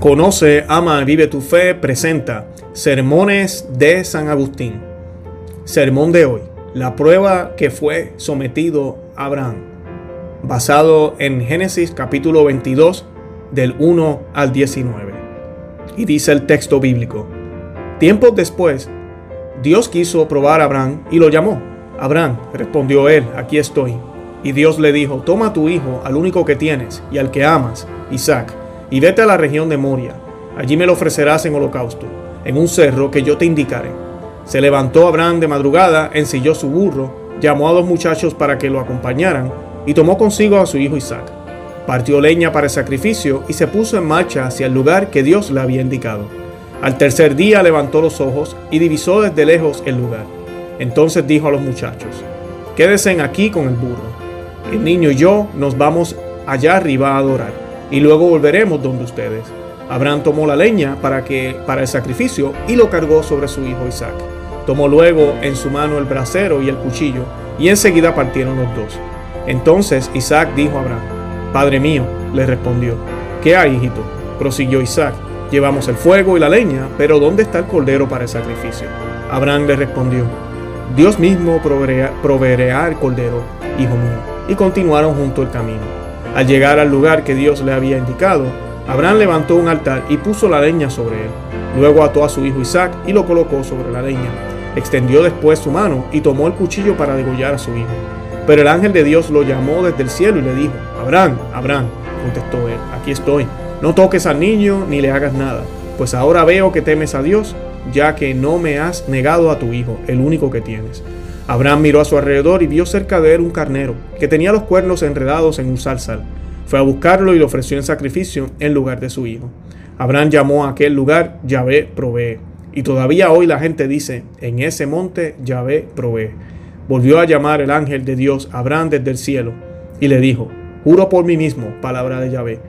Conoce, ama, vive tu fe, presenta Sermones de San Agustín. Sermón de hoy, la prueba que fue sometido Abraham, basado en Génesis capítulo 22 del 1 al 19. Y dice el texto bíblico, tiempos después, Dios quiso probar a Abraham y lo llamó. Abraham, respondió él, aquí estoy. Y Dios le dijo, toma tu hijo, al único que tienes y al que amas, Isaac y vete a la región de Moria. Allí me lo ofrecerás en holocausto, en un cerro que yo te indicaré. Se levantó Abraham de madrugada, ensilló su burro, llamó a dos muchachos para que lo acompañaran y tomó consigo a su hijo Isaac. Partió leña para el sacrificio y se puso en marcha hacia el lugar que Dios le había indicado. Al tercer día levantó los ojos y divisó desde lejos el lugar. Entonces dijo a los muchachos, Quédense aquí con el burro. El niño y yo nos vamos allá arriba a adorar y luego volveremos donde ustedes. Abraham tomó la leña para, que, para el sacrificio y lo cargó sobre su hijo Isaac. Tomó luego en su mano el brasero y el cuchillo, y enseguida partieron los dos. Entonces Isaac dijo a Abraham, Padre mío, le respondió, ¿qué hay, hijito? Prosiguió Isaac, llevamos el fuego y la leña, pero ¿dónde está el cordero para el sacrificio? Abraham le respondió, Dios mismo proveerá, proveerá el cordero, hijo mío. Y continuaron junto el camino. Al llegar al lugar que Dios le había indicado, Abraham levantó un altar y puso la leña sobre él. Luego ató a su hijo Isaac y lo colocó sobre la leña. Extendió después su mano y tomó el cuchillo para degollar a su hijo. Pero el ángel de Dios lo llamó desde el cielo y le dijo, Abraham, Abraham, contestó él, aquí estoy. No toques al niño ni le hagas nada, pues ahora veo que temes a Dios, ya que no me has negado a tu hijo, el único que tienes. Abraham miró a su alrededor y vio cerca de él un carnero, que tenía los cuernos enredados en un zarzal. Fue a buscarlo y lo ofreció en sacrificio en lugar de su hijo. Abraham llamó a aquel lugar Yahvé provee. Y todavía hoy la gente dice, en ese monte Yahvé provee. Volvió a llamar el ángel de Dios Abraham desde el cielo y le dijo, juro por mí mismo, palabra de Yahvé,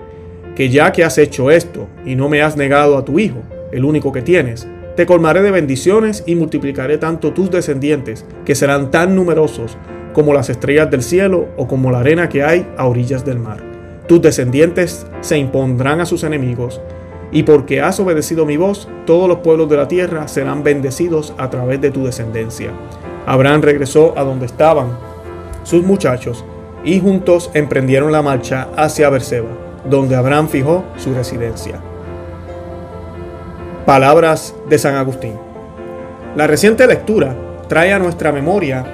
que ya que has hecho esto y no me has negado a tu hijo, el único que tienes, te colmaré de bendiciones y multiplicaré tanto tus descendientes, que serán tan numerosos como las estrellas del cielo o como la arena que hay a orillas del mar. Tus descendientes se impondrán a sus enemigos, y porque has obedecido mi voz, todos los pueblos de la tierra serán bendecidos a través de tu descendencia. Abraham regresó a donde estaban sus muchachos, y juntos emprendieron la marcha hacia Berseba, donde Abraham fijó su residencia. Palabras de San Agustín. La reciente lectura trae a nuestra memoria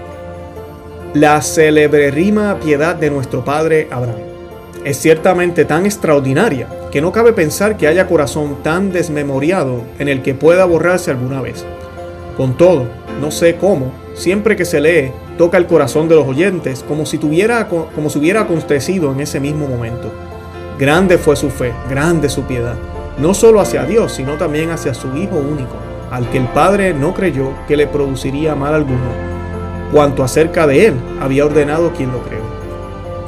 la rima piedad de nuestro padre Abraham. Es ciertamente tan extraordinaria que no cabe pensar que haya corazón tan desmemoriado en el que pueda borrarse alguna vez. Con todo, no sé cómo, siempre que se lee, toca el corazón de los oyentes como si, tuviera, como si hubiera acontecido en ese mismo momento. Grande fue su fe, grande su piedad no solo hacia Dios, sino también hacia su Hijo único, al que el Padre no creyó que le produciría mal alguno, cuanto acerca de él había ordenado quien lo creó.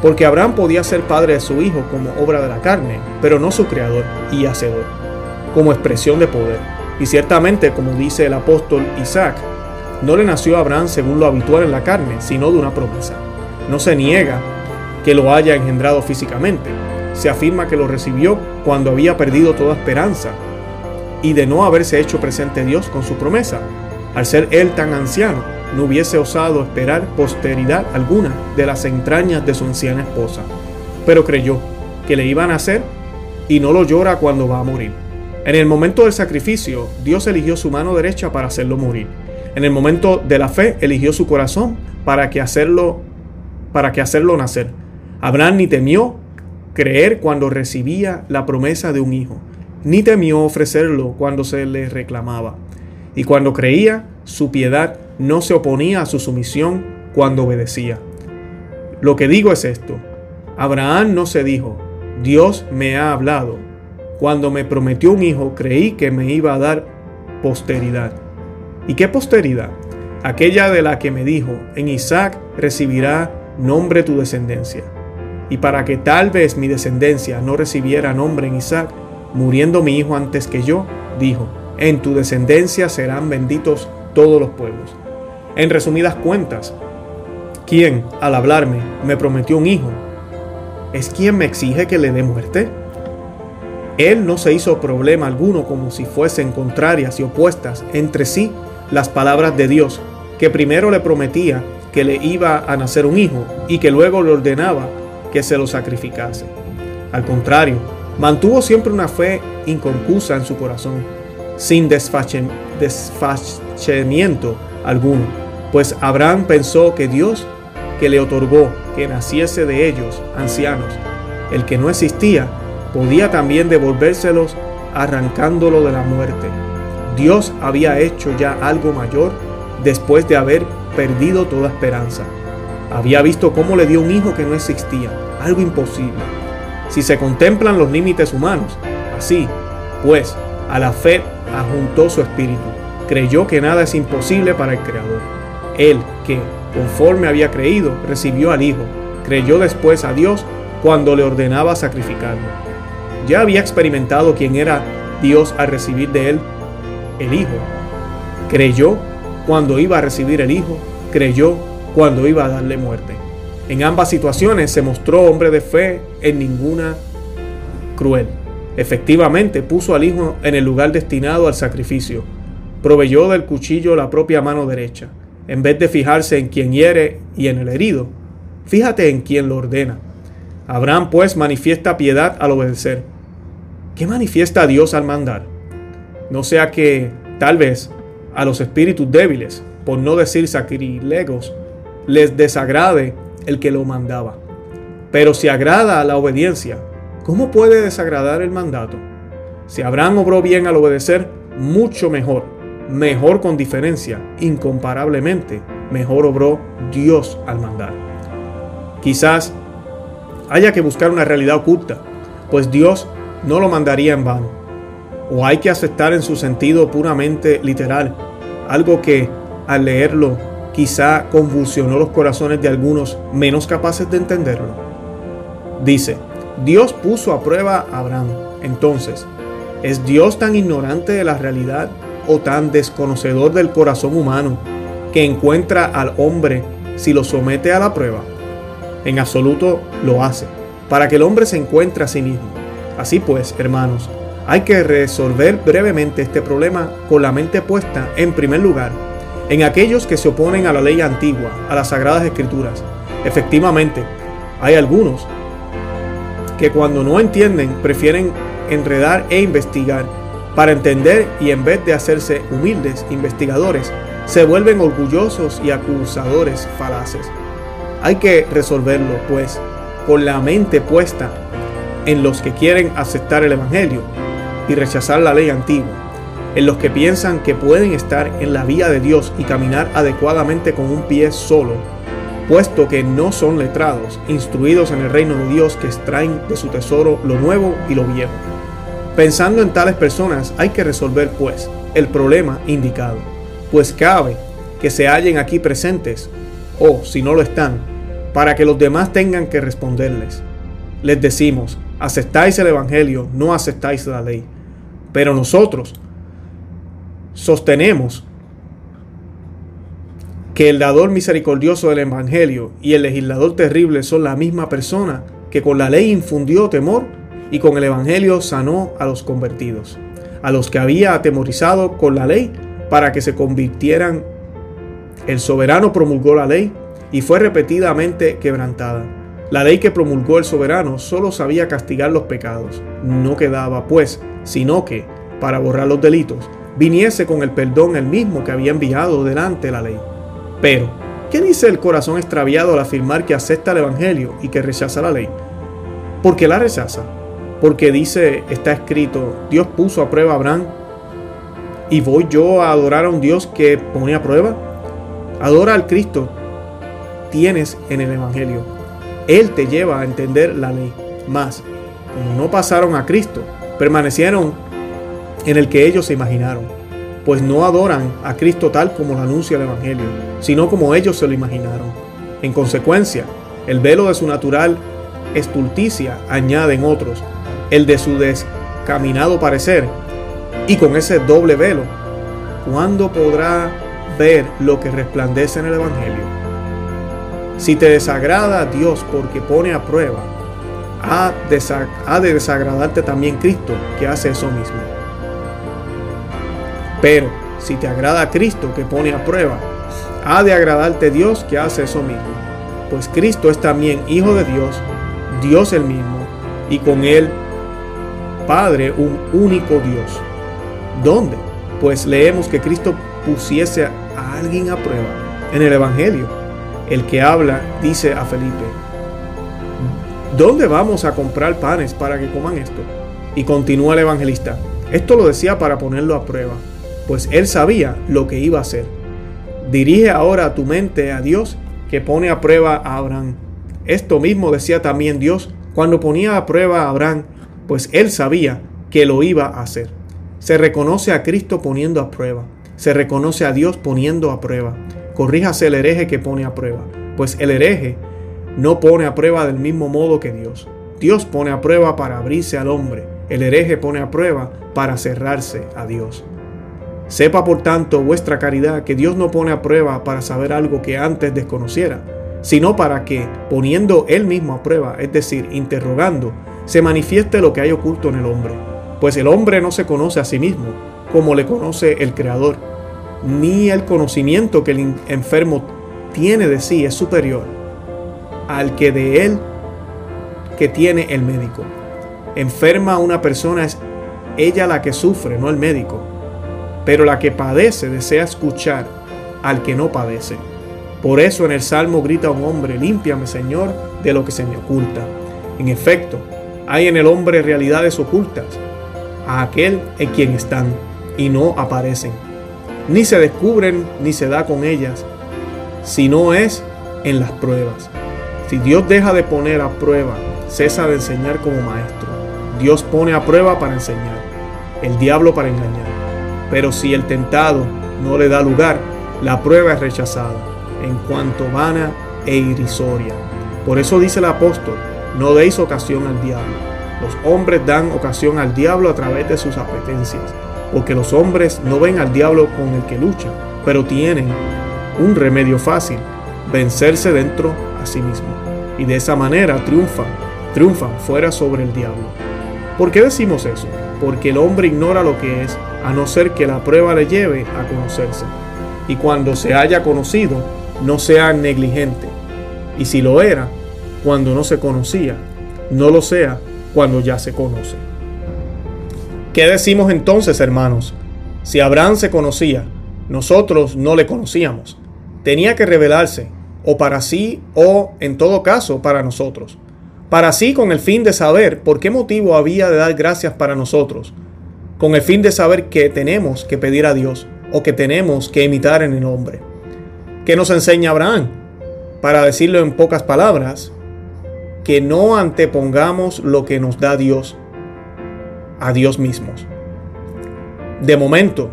Porque Abraham podía ser padre de su hijo como obra de la carne, pero no su creador y hacedor, como expresión de poder. Y ciertamente, como dice el apóstol Isaac, no le nació a Abraham según lo habitual en la carne, sino de una promesa. No se niega que lo haya engendrado físicamente, se afirma que lo recibió cuando había perdido toda esperanza y de no haberse hecho presente Dios con su promesa. Al ser él tan anciano, no hubiese osado esperar posteridad alguna de las entrañas de su anciana esposa, pero creyó que le iban a hacer y no lo llora cuando va a morir. En el momento del sacrificio, Dios eligió su mano derecha para hacerlo morir. En el momento de la fe, eligió su corazón para que hacerlo para que hacerlo nacer. Abraham ni temió creer cuando recibía la promesa de un hijo, ni temió ofrecerlo cuando se le reclamaba. Y cuando creía, su piedad no se oponía a su sumisión cuando obedecía. Lo que digo es esto, Abraham no se dijo, Dios me ha hablado. Cuando me prometió un hijo, creí que me iba a dar posteridad. ¿Y qué posteridad? Aquella de la que me dijo, en Isaac recibirá nombre tu descendencia y para que tal vez mi descendencia no recibiera nombre en Isaac, muriendo mi hijo antes que yo, dijo, en tu descendencia serán benditos todos los pueblos. En resumidas cuentas, quien, al hablarme, me prometió un hijo, es quien me exige que le dé muerte. Él no se hizo problema alguno como si fuesen contrarias y opuestas entre sí las palabras de Dios, que primero le prometía que le iba a nacer un hijo y que luego le ordenaba que se lo sacrificase. Al contrario, mantuvo siempre una fe inconcusa en su corazón, sin desfachamiento alguno, pues Abraham pensó que Dios que le otorgó que naciese de ellos ancianos, el que no existía, podía también devolvérselos arrancándolo de la muerte. Dios había hecho ya algo mayor después de haber perdido toda esperanza. Había visto cómo le dio un hijo que no existía, algo imposible. Si se contemplan los límites humanos, así, pues, a la fe ajuntó su espíritu. Creyó que nada es imposible para el Creador. Él que, conforme había creído, recibió al Hijo. Creyó después a Dios cuando le ordenaba sacrificarlo. Ya había experimentado quién era Dios al recibir de él el Hijo. Creyó cuando iba a recibir el Hijo, creyó cuando iba a darle muerte. En ambas situaciones se mostró hombre de fe en ninguna cruel. Efectivamente puso al Hijo en el lugar destinado al sacrificio. Proveyó del cuchillo la propia mano derecha. En vez de fijarse en quien hiere y en el herido, fíjate en quien lo ordena. Abraham pues manifiesta piedad al obedecer. ¿Qué manifiesta Dios al mandar? No sea que, tal vez, a los espíritus débiles, por no decir sacrilegos, les desagrade el que lo mandaba. Pero si agrada a la obediencia, ¿cómo puede desagradar el mandato? Si Abraham obró bien al obedecer, mucho mejor, mejor con diferencia, incomparablemente, mejor obró Dios al mandar. Quizás haya que buscar una realidad oculta, pues Dios no lo mandaría en vano. O hay que aceptar en su sentido puramente literal, algo que al leerlo quizá convulsionó los corazones de algunos menos capaces de entenderlo. Dice, Dios puso a prueba a Abraham. Entonces, ¿es Dios tan ignorante de la realidad o tan desconocedor del corazón humano que encuentra al hombre si lo somete a la prueba? En absoluto lo hace, para que el hombre se encuentre a sí mismo. Así pues, hermanos, hay que resolver brevemente este problema con la mente puesta, en primer lugar, en aquellos que se oponen a la ley antigua, a las sagradas escrituras. Efectivamente, hay algunos que cuando no entienden prefieren enredar e investigar para entender y en vez de hacerse humildes investigadores, se vuelven orgullosos y acusadores falaces. Hay que resolverlo, pues, con la mente puesta en los que quieren aceptar el Evangelio y rechazar la ley antigua, en los que piensan que pueden estar en la vía de Dios y caminar adecuadamente con un pie solo, puesto que no son letrados, instruidos en el reino de Dios que extraen de su tesoro lo nuevo y lo viejo. Pensando en tales personas hay que resolver pues el problema indicado, pues cabe que se hallen aquí presentes o, si no lo están, para que los demás tengan que responderles. Les decimos, aceptáis el Evangelio, no aceptáis la ley. Pero nosotros sostenemos que el dador misericordioso del Evangelio y el legislador terrible son la misma persona que con la ley infundió temor y con el Evangelio sanó a los convertidos, a los que había atemorizado con la ley para que se convirtieran el soberano promulgó la ley y fue repetidamente quebrantada. La ley que promulgó el soberano solo sabía castigar los pecados. No quedaba, pues, sino que, para borrar los delitos, viniese con el perdón el mismo que había enviado delante la ley. Pero, ¿qué dice el corazón extraviado al afirmar que acepta el Evangelio y que rechaza la ley? ¿Por qué la rechaza? Porque dice, está escrito, Dios puso a prueba a Abraham y voy yo a adorar a un Dios que pone a prueba. Adora al Cristo tienes en el Evangelio. Él te lleva a entender la ley. Más, como no pasaron a Cristo, permanecieron en el que ellos se imaginaron, pues no adoran a Cristo tal como lo anuncia el Evangelio, sino como ellos se lo imaginaron. En consecuencia, el velo de su natural estulticia añaden otros, el de su descaminado parecer, y con ese doble velo, ¿cuándo podrá ver lo que resplandece en el Evangelio. Si te desagrada a Dios porque pone a prueba, ha, de desagradarte también Cristo, que hace eso mismo. Pero si te agrada Cristo, que pone a prueba, ha de agradarte Dios, que hace eso mismo. Pues Cristo es también Hijo de Dios, Dios el mismo, y con él Padre un único Dios. ¿Dónde? Pues leemos que Cristo pusiese a alguien a prueba en el Evangelio. El que habla dice a Felipe, ¿dónde vamos a comprar panes para que coman esto? Y continúa el evangelista, esto lo decía para ponerlo a prueba, pues él sabía lo que iba a hacer. Dirige ahora tu mente a Dios que pone a prueba a Abraham. Esto mismo decía también Dios cuando ponía a prueba a Abraham, pues él sabía que lo iba a hacer. Se reconoce a Cristo poniendo a prueba. Se reconoce a Dios poniendo a prueba. Corríjase el hereje que pone a prueba, pues el hereje no pone a prueba del mismo modo que Dios. Dios pone a prueba para abrirse al hombre. El hereje pone a prueba para cerrarse a Dios. Sepa por tanto vuestra caridad que Dios no pone a prueba para saber algo que antes desconociera, sino para que, poniendo Él mismo a prueba, es decir, interrogando, se manifieste lo que hay oculto en el hombre. Pues el hombre no se conoce a sí mismo, como le conoce el Creador, ni el conocimiento que el enfermo tiene de sí es superior al que de él que tiene el médico. Enferma una persona es ella la que sufre, no el médico. Pero la que padece desea escuchar al que no padece. Por eso en el Salmo grita un hombre, límpiame Señor de lo que se me oculta. En efecto, hay en el hombre realidades ocultas, a aquel en quien están y no aparecen. Ni se descubren ni se da con ellas, sino es en las pruebas. Si Dios deja de poner a prueba, cesa de enseñar como maestro. Dios pone a prueba para enseñar, el diablo para engañar. Pero si el tentado no le da lugar, la prueba es rechazada, en cuanto vana e irrisoria. Por eso dice el apóstol, no deis ocasión al diablo. Los hombres dan ocasión al diablo a través de sus apetencias, porque los hombres no ven al diablo con el que lucha, pero tienen un remedio fácil, vencerse dentro a sí mismo. Y de esa manera triunfan, triunfan fuera sobre el diablo. ¿Por qué decimos eso? Porque el hombre ignora lo que es, a no ser que la prueba le lleve a conocerse. Y cuando se haya conocido, no sea negligente. Y si lo era, cuando no se conocía, no lo sea cuando ya se conoce. ¿Qué decimos entonces, hermanos? Si Abraham se conocía, nosotros no le conocíamos. Tenía que revelarse, o para sí, o en todo caso para nosotros. Para sí con el fin de saber por qué motivo había de dar gracias para nosotros, con el fin de saber que tenemos que pedir a Dios, o que tenemos que imitar en el hombre. ¿Qué nos enseña Abraham? Para decirlo en pocas palabras, que no antepongamos lo que nos da Dios a Dios mismos. De momento,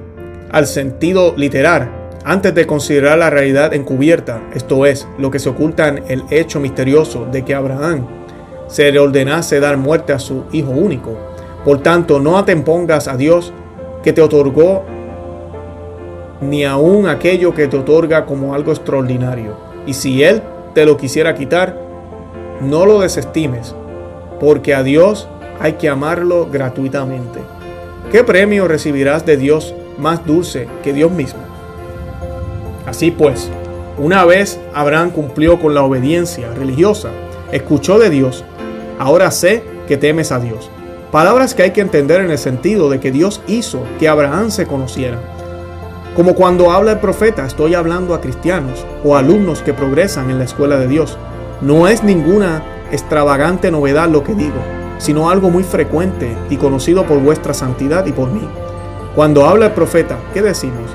al sentido literal, antes de considerar la realidad encubierta, esto es, lo que se oculta en el hecho misterioso de que Abraham se le ordenase dar muerte a su hijo único. Por tanto, no atempongas a Dios que te otorgó ni aun aquello que te otorga como algo extraordinario. Y si Él te lo quisiera quitar, no lo desestimes, porque a Dios hay que amarlo gratuitamente. ¿Qué premio recibirás de Dios más dulce que Dios mismo. Así pues, una vez Abraham cumplió con la obediencia religiosa, escuchó de Dios, ahora sé que temes a Dios. Palabras que hay que entender en el sentido de que Dios hizo que Abraham se conociera. Como cuando habla el profeta, estoy hablando a cristianos o alumnos que progresan en la escuela de Dios. No es ninguna extravagante novedad lo que digo, sino algo muy frecuente y conocido por vuestra santidad y por mí. Cuando habla el profeta, ¿qué decimos?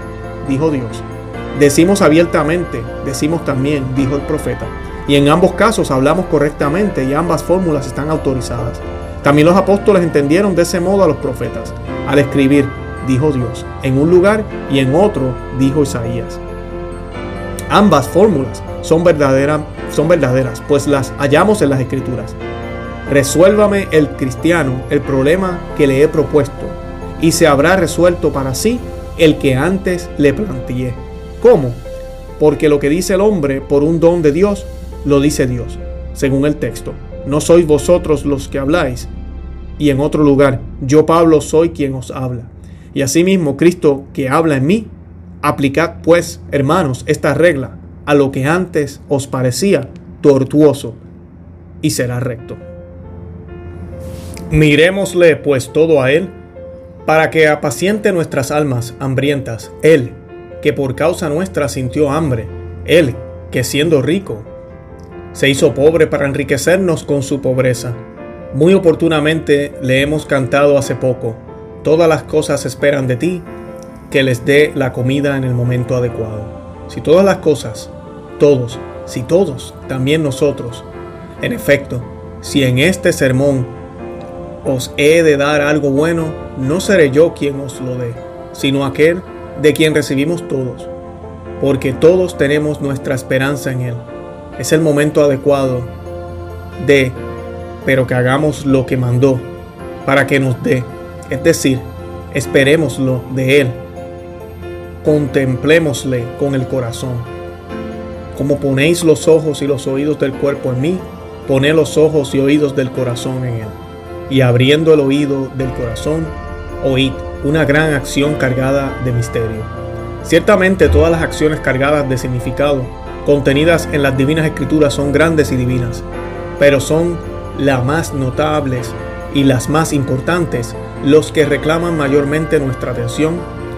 Dijo Dios. Decimos abiertamente, decimos también, dijo el profeta. Y en ambos casos hablamos correctamente y ambas fórmulas están autorizadas. También los apóstoles entendieron de ese modo a los profetas. Al escribir, dijo Dios, en un lugar y en otro, dijo Isaías. Ambas fórmulas son, verdaderas, son verdaderas, pues las hallamos en las escrituras. Resuélvame el cristiano el problema que le he propuesto y se habrá resuelto para sí el que antes le planteé. ¿Cómo? Porque lo que dice el hombre por un don de Dios, lo dice Dios, según el texto. no sois vosotros los que habláis. Y en otro lugar, yo Pablo soy quien os habla. Y asimismo Cristo que habla en mí. Aplicad pues, hermanos, esta regla a lo que antes os parecía tortuoso y será recto. Mirémosle pues todo a Él, para que apaciente nuestras almas hambrientas, Él, que por causa nuestra sintió hambre, Él, que siendo rico, se hizo pobre para enriquecernos con su pobreza. Muy oportunamente le hemos cantado hace poco, todas las cosas esperan de ti, que les dé la comida en el momento adecuado. Si todas las cosas, todos, si todos, también nosotros, en efecto, si en este sermón os he de dar algo bueno, no seré yo quien os lo dé, sino aquel de quien recibimos todos, porque todos tenemos nuestra esperanza en Él. Es el momento adecuado de, pero que hagamos lo que mandó, para que nos dé, es decir, esperémoslo de Él, contemplémosle con el corazón. Como ponéis los ojos y los oídos del cuerpo en mí, poned los ojos y oídos del corazón en Él. Y abriendo el oído del corazón, oíd una gran acción cargada de misterio. Ciertamente todas las acciones cargadas de significado contenidas en las divinas escrituras son grandes y divinas, pero son las más notables y las más importantes los que reclaman mayormente nuestra atención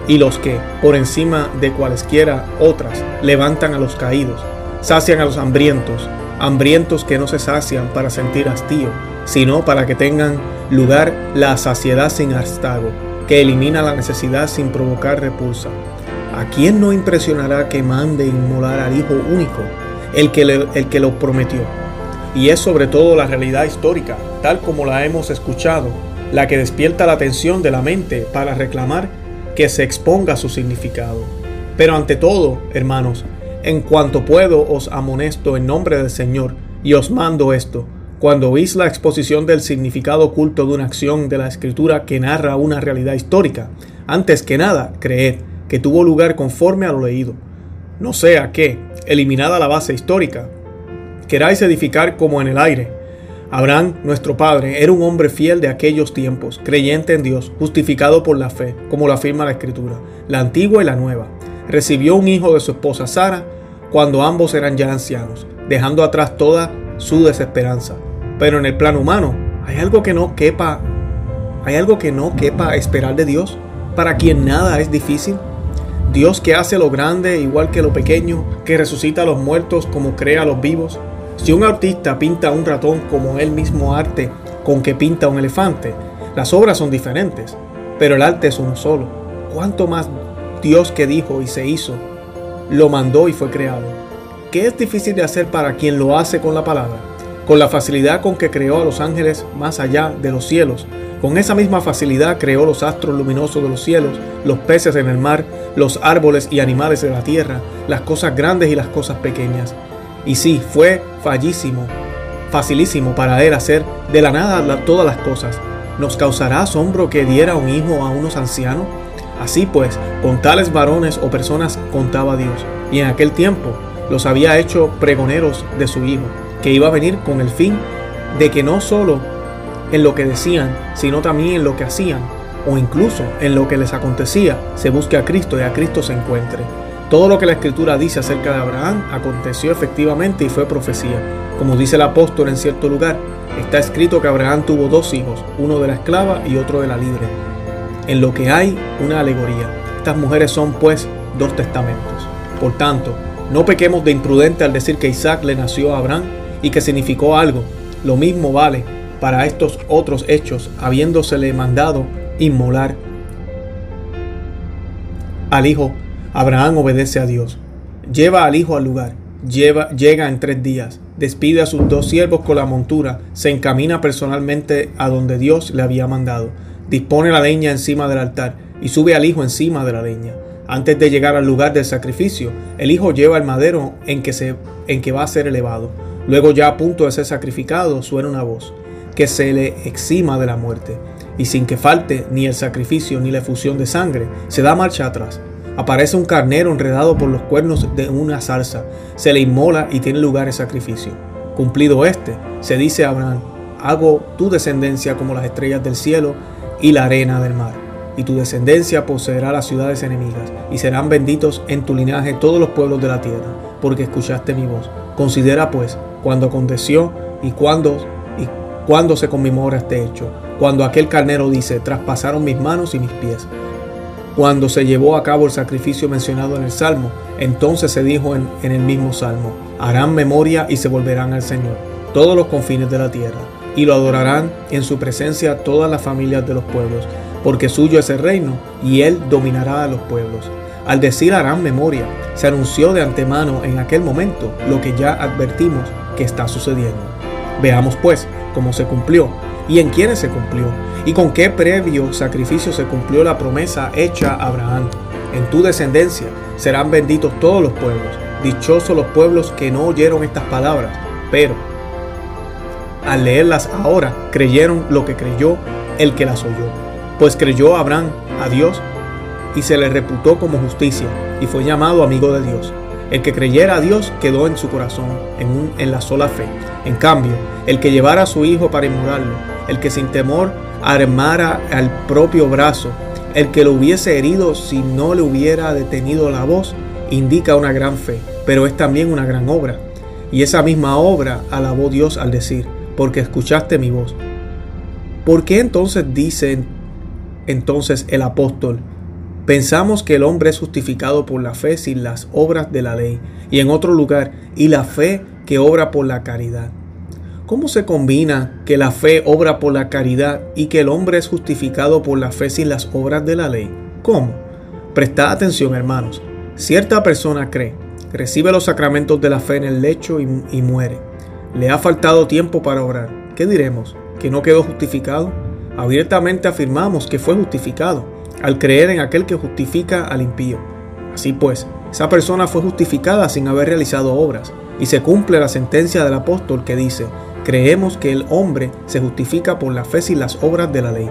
y los que, por encima de cualesquiera otras, levantan a los caídos, sacian a los hambrientos, hambrientos que no se sacian para sentir hastío, sino para que tengan lugar la saciedad sin hastago, que elimina la necesidad sin provocar repulsa. ¿A quién no impresionará que mande inmolar al Hijo único, el que, el que lo prometió? Y es sobre todo la realidad histórica, tal como la hemos escuchado, la que despierta la atención de la mente para reclamar que se exponga su significado. Pero ante todo, hermanos, en cuanto puedo os amonesto en nombre del Señor y os mando esto, cuando oís la exposición del significado oculto de una acción de la escritura que narra una realidad histórica, antes que nada, creed que tuvo lugar conforme a lo leído. No sea que, eliminada la base histórica, queráis edificar como en el aire. Abraham, nuestro padre, era un hombre fiel de aquellos tiempos, creyente en Dios, justificado por la fe, como lo afirma la escritura, la antigua y la nueva. Recibió un hijo de su esposa Sara cuando ambos eran ya ancianos, dejando atrás toda su desesperanza. Pero en el plano humano, ¿hay algo que no quepa? ¿Hay algo que no quepa esperar de Dios? Para quien nada es difícil. Dios que hace lo grande igual que lo pequeño, que resucita a los muertos como crea a los vivos. Si un artista pinta un ratón como el mismo arte con que pinta un elefante, las obras son diferentes, pero el arte es uno solo. ¿Cuánto más Dios que dijo y se hizo, lo mandó y fue creado? ¿Qué es difícil de hacer para quien lo hace con la palabra? Con la facilidad con que creó a los ángeles más allá de los cielos. Con esa misma facilidad creó los astros luminosos de los cielos, los peces en el mar, los árboles y animales de la tierra, las cosas grandes y las cosas pequeñas. Y sí, fue fallísimo, facilísimo para él hacer de la nada todas las cosas. ¿Nos causará asombro que diera un hijo a unos ancianos? Así pues, con tales varones o personas contaba Dios, y en aquel tiempo los había hecho pregoneros de su Hijo que iba a venir con el fin de que no solo en lo que decían, sino también en lo que hacían, o incluso en lo que les acontecía, se busque a Cristo y a Cristo se encuentre. Todo lo que la Escritura dice acerca de Abraham aconteció efectivamente y fue profecía. Como dice el apóstol en cierto lugar, está escrito que Abraham tuvo dos hijos, uno de la esclava y otro de la libre. En lo que hay una alegoría. Estas mujeres son pues dos testamentos. Por tanto, no pequemos de imprudente al decir que Isaac le nació a Abraham y que significó algo. Lo mismo vale para estos otros hechos, habiéndosele mandado inmolar al hijo. Abraham obedece a Dios. Lleva al hijo al lugar. Lleva, llega en tres días. Despide a sus dos siervos con la montura. Se encamina personalmente a donde Dios le había mandado. Dispone la leña encima del altar y sube al hijo encima de la leña. Antes de llegar al lugar del sacrificio, el hijo lleva el madero en que, se, en que va a ser elevado. Luego ya a punto de ser sacrificado suena una voz que se le exima de la muerte y sin que falte ni el sacrificio ni la efusión de sangre, se da marcha atrás. Aparece un carnero enredado por los cuernos de una salsa, se le inmola y tiene lugar el sacrificio. Cumplido este, se dice a Abraham, hago tu descendencia como las estrellas del cielo y la arena del mar. Y tu descendencia poseerá las ciudades enemigas, y serán benditos en tu linaje todos los pueblos de la tierra, porque escuchaste mi voz. Considera pues cuando aconteció y cuando y cuando se conmemora este hecho, cuando aquel carnero dice, traspasaron mis manos y mis pies. Cuando se llevó a cabo el sacrificio mencionado en el Salmo, entonces se dijo en, en el mismo Salmo, harán memoria y se volverán al Señor, todos los confines de la tierra y lo adorarán en su presencia todas las familias de los pueblos, porque suyo es el reino y él dominará a los pueblos. Al decir harán memoria, se anunció de antemano en aquel momento lo que ya advertimos que está sucediendo. Veamos pues cómo se cumplió y en quiénes se cumplió y con qué previo sacrificio se cumplió la promesa hecha a Abraham. En tu descendencia serán benditos todos los pueblos, dichosos los pueblos que no oyeron estas palabras, pero al leerlas ahora, creyeron lo que creyó el que las oyó. Pues creyó Abraham a Dios y se le reputó como justicia y fue llamado amigo de Dios. El que creyera a Dios quedó en su corazón, en, en la sola fe. En cambio, el que llevara a su hijo para inmolarlo, el que sin temor armara al propio brazo, el que lo hubiese herido si no le hubiera detenido la voz, indica una gran fe, pero es también una gran obra. Y esa misma obra alabó Dios al decir, porque escuchaste mi voz. ¿Por qué entonces dice entonces el apóstol, pensamos que el hombre es justificado por la fe sin las obras de la ley? Y en otro lugar, y la fe que obra por la caridad. ¿Cómo se combina que la fe obra por la caridad y que el hombre es justificado por la fe sin las obras de la ley? ¿Cómo? Prestad atención, hermanos. Cierta persona cree, recibe los sacramentos de la fe en el lecho y, y muere le ha faltado tiempo para orar. ¿Qué diremos? ¿Que no quedó justificado? Abiertamente afirmamos que fue justificado al creer en aquel que justifica al impío. Así pues, esa persona fue justificada sin haber realizado obras, y se cumple la sentencia del apóstol que dice, creemos que el hombre se justifica por la fe sin las obras de la ley.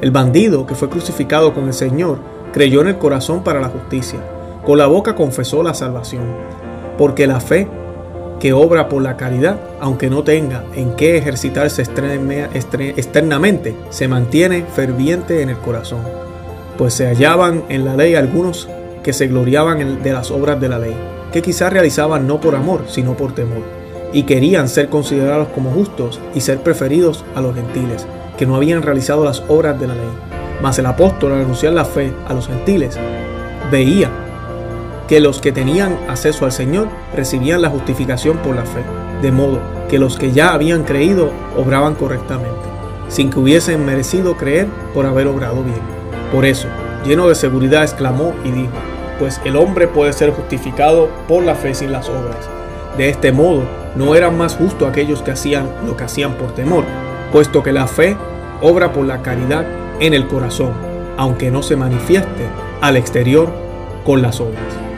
El bandido que fue crucificado con el Señor creyó en el corazón para la justicia, con la boca confesó la salvación, porque la fe que obra por la caridad, aunque no tenga en qué ejercitarse externamente, se mantiene ferviente en el corazón. Pues se hallaban en la ley algunos que se gloriaban de las obras de la ley, que quizás realizaban no por amor, sino por temor, y querían ser considerados como justos y ser preferidos a los gentiles, que no habían realizado las obras de la ley. Mas el apóstol, al anunciar la fe a los gentiles, veía que los que tenían acceso al Señor recibían la justificación por la fe, de modo que los que ya habían creído obraban correctamente, sin que hubiesen merecido creer por haber obrado bien. Por eso, lleno de seguridad, exclamó y dijo, pues el hombre puede ser justificado por la fe sin las obras. De este modo, no eran más justos aquellos que hacían lo que hacían por temor, puesto que la fe obra por la caridad en el corazón, aunque no se manifieste al exterior con las obras.